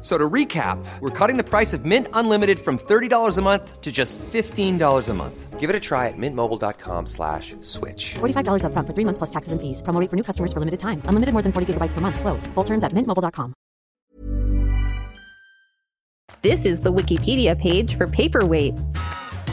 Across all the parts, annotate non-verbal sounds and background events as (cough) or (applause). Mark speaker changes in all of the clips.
Speaker 1: So to recap, we're cutting the price of Mint Unlimited from $30 a month to just $15 a month. Give it a try at mintmobile.com slash switch.
Speaker 2: $45 up front for three months plus taxes and fees. Promo rate for new customers for limited time. Unlimited more than 40 gigabytes per month. Slows. Full terms at mintmobile.com.
Speaker 3: This is the Wikipedia page for Paperweight.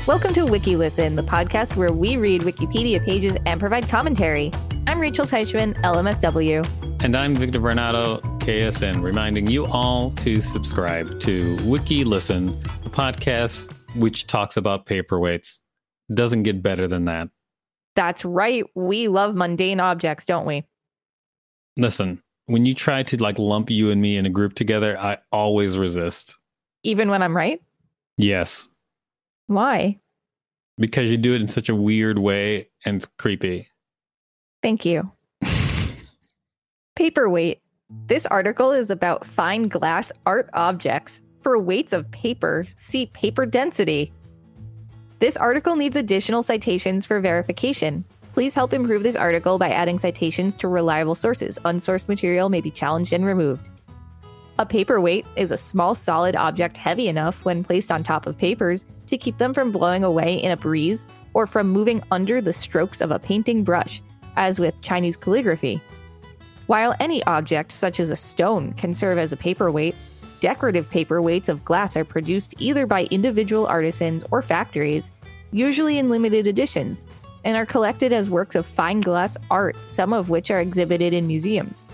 Speaker 3: Welcome to WikiListen, the podcast where we read Wikipedia pages and provide commentary. I'm Rachel Teichman, LMSW.
Speaker 4: And I'm Victor Varnado, KSN, reminding you all to subscribe to Wiki Listen, the podcast which talks about paperweights. Doesn't get better than that.
Speaker 3: That's right. We love mundane objects, don't we?
Speaker 4: Listen, when you try to like lump you and me in a group together, I always resist.
Speaker 3: Even when I'm right?
Speaker 4: Yes.
Speaker 3: Why?
Speaker 4: Because you do it in such a weird way and it's creepy.
Speaker 3: Thank you. (laughs) Paperweight. This article is about fine glass art objects. For weights of paper, see paper density. This article needs additional citations for verification. Please help improve this article by adding citations to reliable sources. Unsourced material may be challenged and removed. A paperweight is a small solid object heavy enough when placed on top of papers to keep them from blowing away in a breeze or from moving under the strokes of a painting brush, as with Chinese calligraphy. While any object, such as a stone, can serve as a paperweight, decorative paperweights of glass are produced either by individual artisans or factories, usually in limited editions, and are collected as works of fine glass art, some of which are exhibited in museums.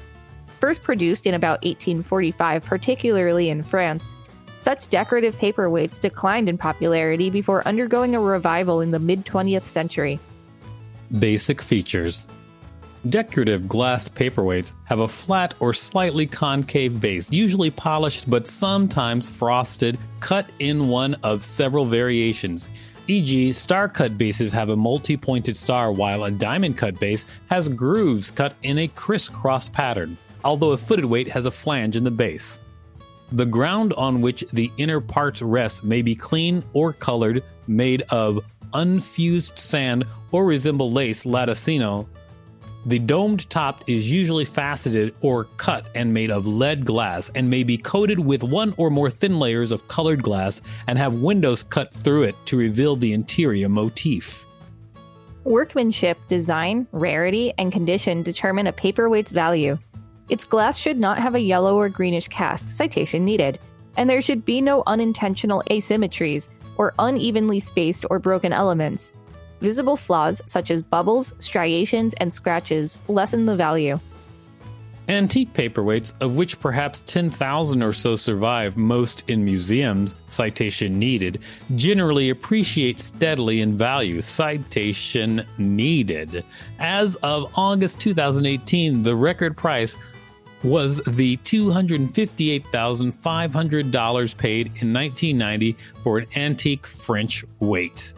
Speaker 3: First produced in about 1845, particularly in France, such decorative paperweights declined in popularity before undergoing a revival in the mid 20th century.
Speaker 4: Basic features Decorative glass paperweights have a flat or slightly concave base, usually polished but sometimes frosted, cut in one of several variations. E.g., star cut bases have a multi pointed star, while a diamond cut base has grooves cut in a crisscross pattern, although a footed weight has a flange in the base. The ground on which the inner parts rest may be clean or colored, made of unfused sand or resemble lace latticino the domed top is usually faceted or cut and made of lead glass and may be coated with one or more thin layers of colored glass and have windows cut through it to reveal the interior motif.
Speaker 3: Workmanship, design, rarity, and condition determine a paperweight's value. Its glass should not have a yellow or greenish cast, citation needed, and there should be no unintentional asymmetries or unevenly spaced or broken elements. Visible flaws such as bubbles, striations, and scratches lessen the value.
Speaker 4: Antique paperweights, of which perhaps 10,000 or so survive, most in museums, citation needed, generally appreciate steadily in value, citation needed. As of August 2018, the record price was the $258,500 paid in 1990 for an antique French weight.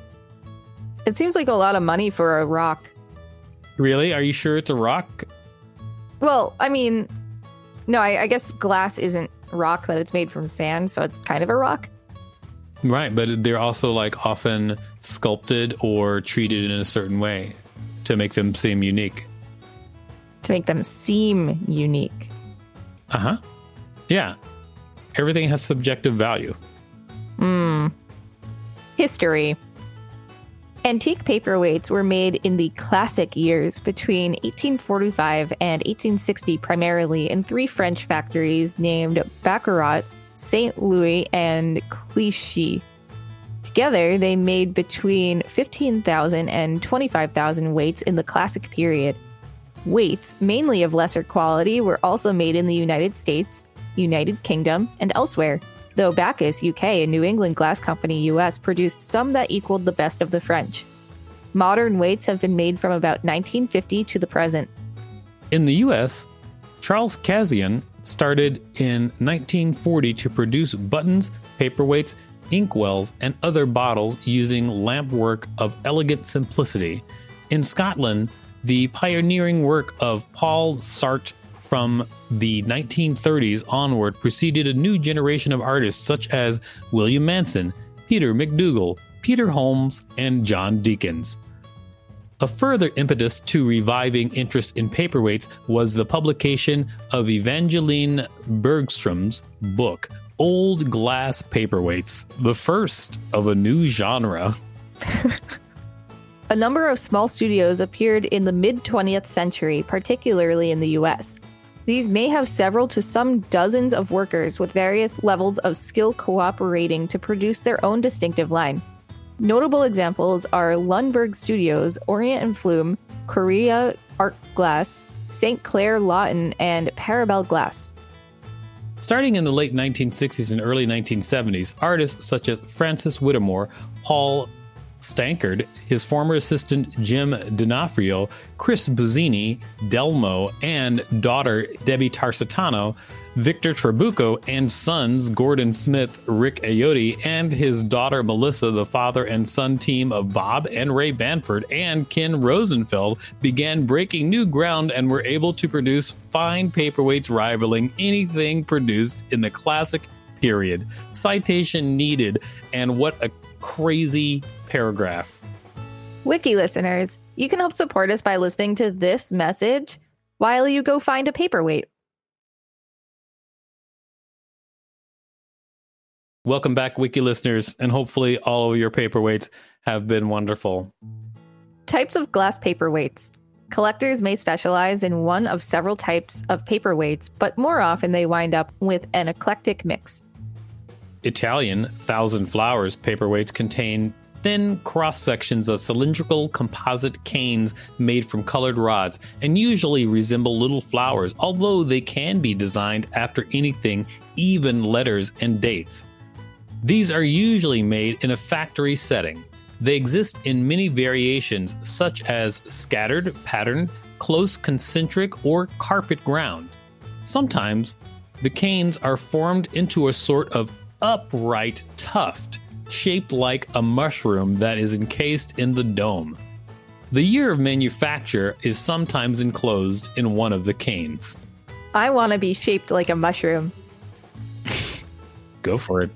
Speaker 3: It seems like a lot of money for a rock.
Speaker 4: Really? Are you sure it's a rock?
Speaker 3: Well, I mean, no, I, I guess glass isn't rock, but it's made from sand, so it's kind of a rock.
Speaker 4: Right, but they're also like often sculpted or treated in a certain way to make them seem unique.
Speaker 3: To make them seem unique.
Speaker 4: Uh huh. Yeah. Everything has subjective value.
Speaker 3: Hmm. History. Antique paperweights were made in the classic years between 1845 and 1860, primarily in three French factories named Baccarat, St. Louis, and Clichy. Together, they made between 15,000 and 25,000 weights in the classic period. Weights, mainly of lesser quality, were also made in the United States, United Kingdom, and elsewhere though Bacchus UK and New England Glass Company US produced some that equaled the best of the French. Modern weights have been made from about 1950 to the present.
Speaker 4: In the US, Charles Kaziun started in 1940 to produce buttons, paperweights, inkwells, and other bottles using lampwork of elegant simplicity. In Scotland, the pioneering work of Paul Ysart from the 1930s onward preceded a new generation of artists such as William Manson, Peter McDougall, Peter Holmes, and John Deacons. A further impetus to reviving interest in paperweights was the publication of Evangeline Bergstrom's book, Old Glass Paperweights, the first of a new genre. (laughs)
Speaker 3: a number of small studios appeared in the mid 20th century, particularly in the US. These may have several to some dozens of workers with various levels of skill cooperating to produce their own distinctive line. Notable examples are Lundberg Studios, Orient and Flume, Correia Art Glass, St. Clair Lotton, and Parabelle Glass.
Speaker 4: Starting in the late 1960s and early 1970s, artists such as Francis Whittemore, Paul Stankard, his former assistant Jim D'Onofrio, Chris Buzzini, Delmo, and daughter Debbie Tarsitano, Victor Trabucco, and sons Gordon Smith, Rick Ayotte, and his daughter Melissa, the father and son team of Bob and Ray Banford, and Ken Rosenfeld began breaking new ground and were able to produce fine paperweights rivaling anything produced in the classic period. Citation needed, and what a crazy paragraph.
Speaker 3: Wiki listeners, you can help support us by listening to this message while you go find a paperweight.
Speaker 4: Welcome back, Wiki listeners, and hopefully all of your paperweights have been wonderful.
Speaker 3: Types of glass paperweights. Collectors may specialize in one of several types of paperweights, but more often they wind up with an eclectic mix.
Speaker 4: Italian Thousand Flowers paperweights contain thin cross sections of cylindrical composite canes made from colored rods and usually resemble little flowers, although they can be designed after anything, even letters and dates. These are usually made in a factory setting. They exist in many variations, such as scattered, patterned, close concentric, or carpet ground. Sometimes the canes are formed into a sort of upright tuft shaped like a mushroom that is encased in the dome. The year of manufacture is sometimes enclosed in one of the canes.
Speaker 3: I want to be shaped like a mushroom. (laughs)
Speaker 4: Go for it.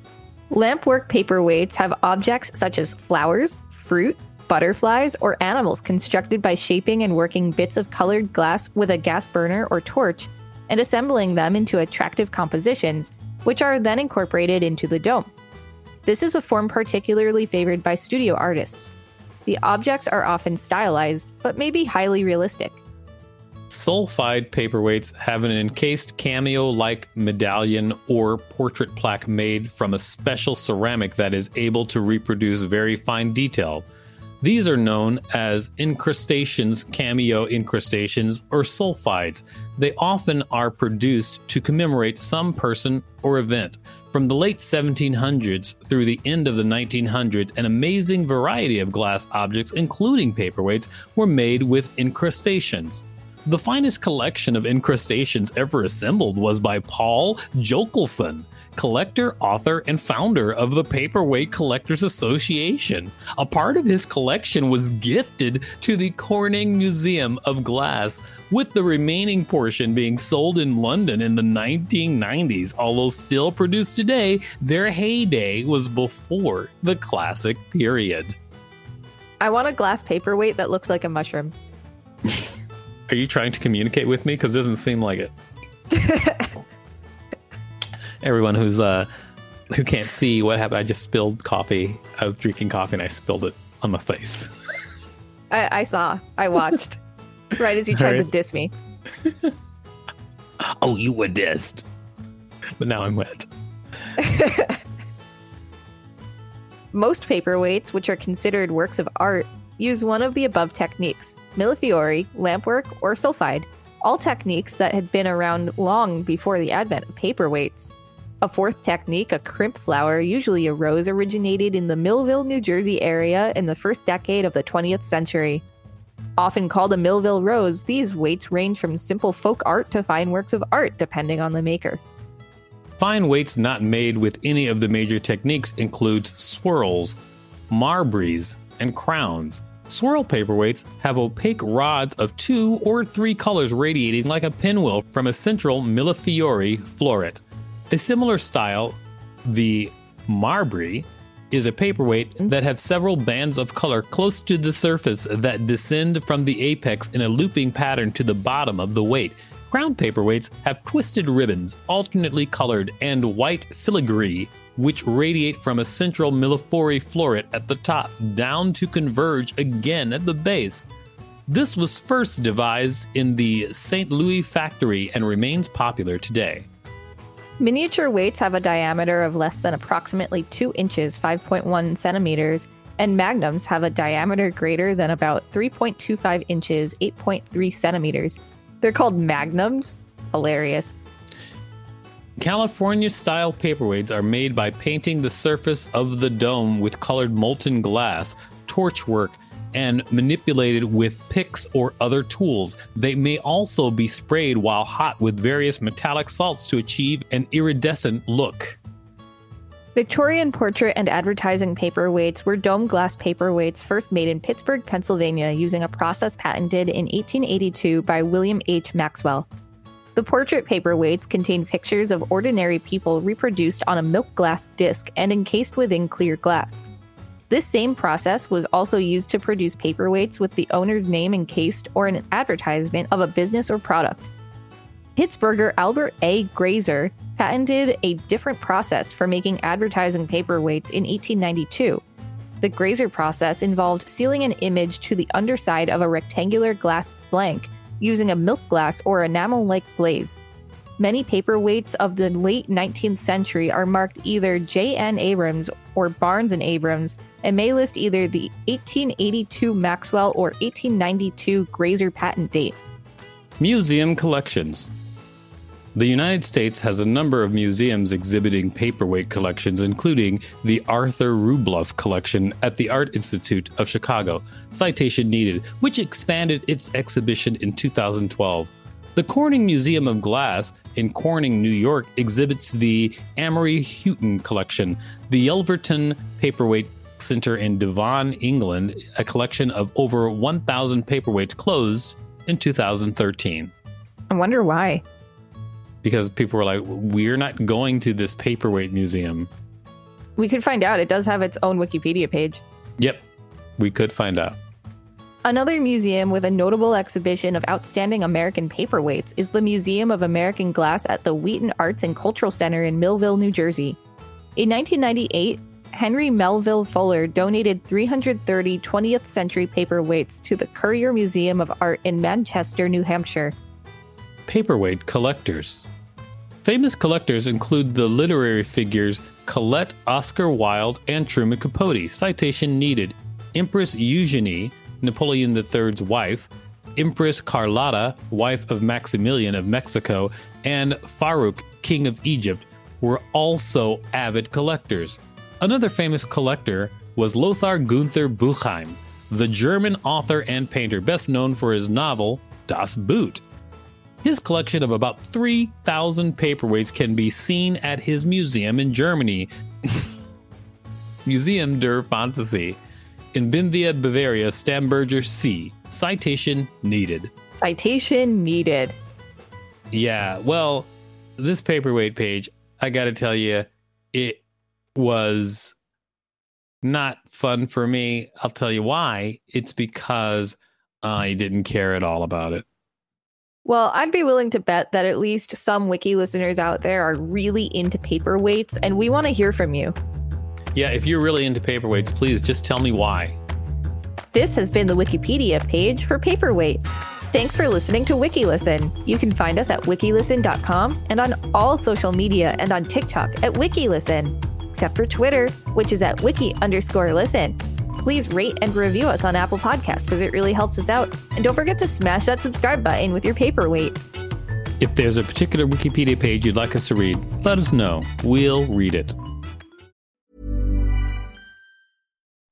Speaker 3: Lampwork paperweights have objects such as flowers, fruit, butterflies, or animals constructed by shaping and working bits of colored glass with a gas burner or torch and assembling them into attractive compositions which are then incorporated into the dome. This is a form particularly favored by studio artists. The objects are often stylized, but may be highly realistic.
Speaker 4: Sulfide paperweights have an encased cameo like medallion or portrait plaque made from a special ceramic that is able to reproduce very fine detail. These are known as incrustations, cameo incrustations, or sulfides. They often are produced to commemorate some person or event. From the late 1700s through the end of the 1900s, an amazing variety of glass objects, including paperweights, were made with incrustations. The finest collection of incrustations ever assembled was by Paul Jokelson collector, author, and founder of the Paperweight Collectors Association. A part of his collection was gifted to the Corning Museum of Glass, with the remaining portion being sold in London in the 1990s. Although still produced today, their heyday was before the classic period.
Speaker 3: I want a glass paperweight that looks like a mushroom. (laughs)
Speaker 4: Are you trying to communicate with me? Because it doesn't seem like it. (laughs) everyone who's uh who can't see what happened. I just spilled coffee. I was drinking coffee and I spilled it on my face.
Speaker 3: I, I saw. I watched. (laughs) right as you tried
Speaker 4: Right.
Speaker 3: to diss me. (laughs)
Speaker 4: oh, you were dissed. But now I'm wet. (laughs)
Speaker 3: Most paperweights, which are considered works of art, use one of the above techniques millefiori, lampwork, or sulfide, all techniques that had been around long before the advent of paperweights. A fourth technique, a crimp flower, usually a rose, originated in the Millville, New Jersey area in the first decade of the 20th century. Often called a Millville rose, these weights range from simple folk art to fine works of art, depending on the maker.
Speaker 4: Fine weights not made with any of the major techniques includes swirls, marbries, and crowns. Swirl paperweights have opaque rods of two or three colors radiating like a pinwheel from a central millefiori floret. A similar style, the marbrie, is a paperweight that have several bands of color close to the surface that descend from the apex in a looping pattern to the bottom of the weight. Crown paperweights have twisted ribbons, alternately colored, and white filigree, which radiate from a central millefiori floret at the top down to converge again at the base. This was first devised in the St. Louis factory and remains popular today.
Speaker 3: Miniature weights have a diameter of less than approximately 2 inches, 5.1 centimeters, and magnums have a diameter greater than about 3.25 inches, 8.3 centimeters. They're called magnums. Hilarious.
Speaker 4: California style paperweights are made by painting the surface of the dome with colored molten glass, torchwork, and manipulated with picks or other tools. They may also be sprayed while hot with various metallic salts to achieve an iridescent look.
Speaker 3: Victorian portrait and advertising paperweights were dome glass paperweights first made in Pittsburgh, Pennsylvania, using a process patented in 1882 by William H. Maxwell. The portrait paperweights contained pictures of ordinary people reproduced on a milk glass disc and encased within clear glass. This same process was also used to produce paperweights with the owner's name encased or an advertisement of a business or product. Pittsburgher Albert A. Graeser patented a different process for making advertising paperweights in 1892. The Graeser process involved sealing an image to the underside of a rectangular glass blank using a milk glass or enamel like glaze. Many paperweights of the late 19th century are marked either J.N. Abrams or Barnes and Abrams and may list either the 1882 Maxwell or 1892 Graeser patent date.
Speaker 4: Museum collections. The United States has a number of museums exhibiting paperweight collections, including the Arthur Rubloff Collection at the Art Institute of Chicago, citation needed, which expanded its exhibition in 2012. The Corning Museum of Glass in Corning, New York, exhibits the Amory Houghton Collection, the Yelverton Paperweight Center in Devon, England, a collection of over 1,000 paperweights closed in 2013
Speaker 3: I wonder why.
Speaker 4: because people were like, "We're not going to this paperweight museum."
Speaker 3: We could find out. It does have its own Wikipedia page.
Speaker 4: Yep, we could find out.
Speaker 3: Another museum with a notable exhibition of outstanding American paperweights is the Museum of American Glass at the Wheaton Arts and Cultural Center in Millville, New Jersey. In 1998, Henry Melville Fuller donated 330 20th century paperweights to the Currier Museum of Art in Manchester, New Hampshire.
Speaker 4: Paperweight collectors. Famous collectors include the literary figures Colette, Oscar Wilde, and Truman Capote. Citation needed. Empress Eugenie, Napoleon III's wife, Empress Carlotta, wife of Maximilian of Mexico, and Farouk, king of Egypt, were also avid collectors. Another famous collector was Lothar Gunther Buchheim, the German author and painter best known for his novel Das Boot. His collection of about 3,000 paperweights can be seen at his museum in Germany, (laughs) Museum der Phantasie, in Bimvia, Bavaria, Starnberger See. Citation needed.
Speaker 3: Citation needed.
Speaker 4: Yeah, well, this paperweight page, I gotta tell you, it was not fun for me. I'll tell you why. It's because I didn't care at all about it.
Speaker 3: Well, I'd be willing to bet that at least some wiki listeners out there are really into paperweights, and we want to hear from you.
Speaker 4: Yeah, if you're really into paperweights, please just tell me why.
Speaker 3: This has been the Wikipedia page for Paperweight. Thanks for listening to WikiListen. You can find us at wikilisten.com and on all social media and on TikTok at WikiListen, except for Twitter, which is at wiki underscore listen. Please rate and review us on Apple Podcasts because it really helps us out. And don't forget to smash that subscribe button with your paperweight.
Speaker 4: If there's a particular Wikipedia page you'd like us to read, let us know. We'll read it.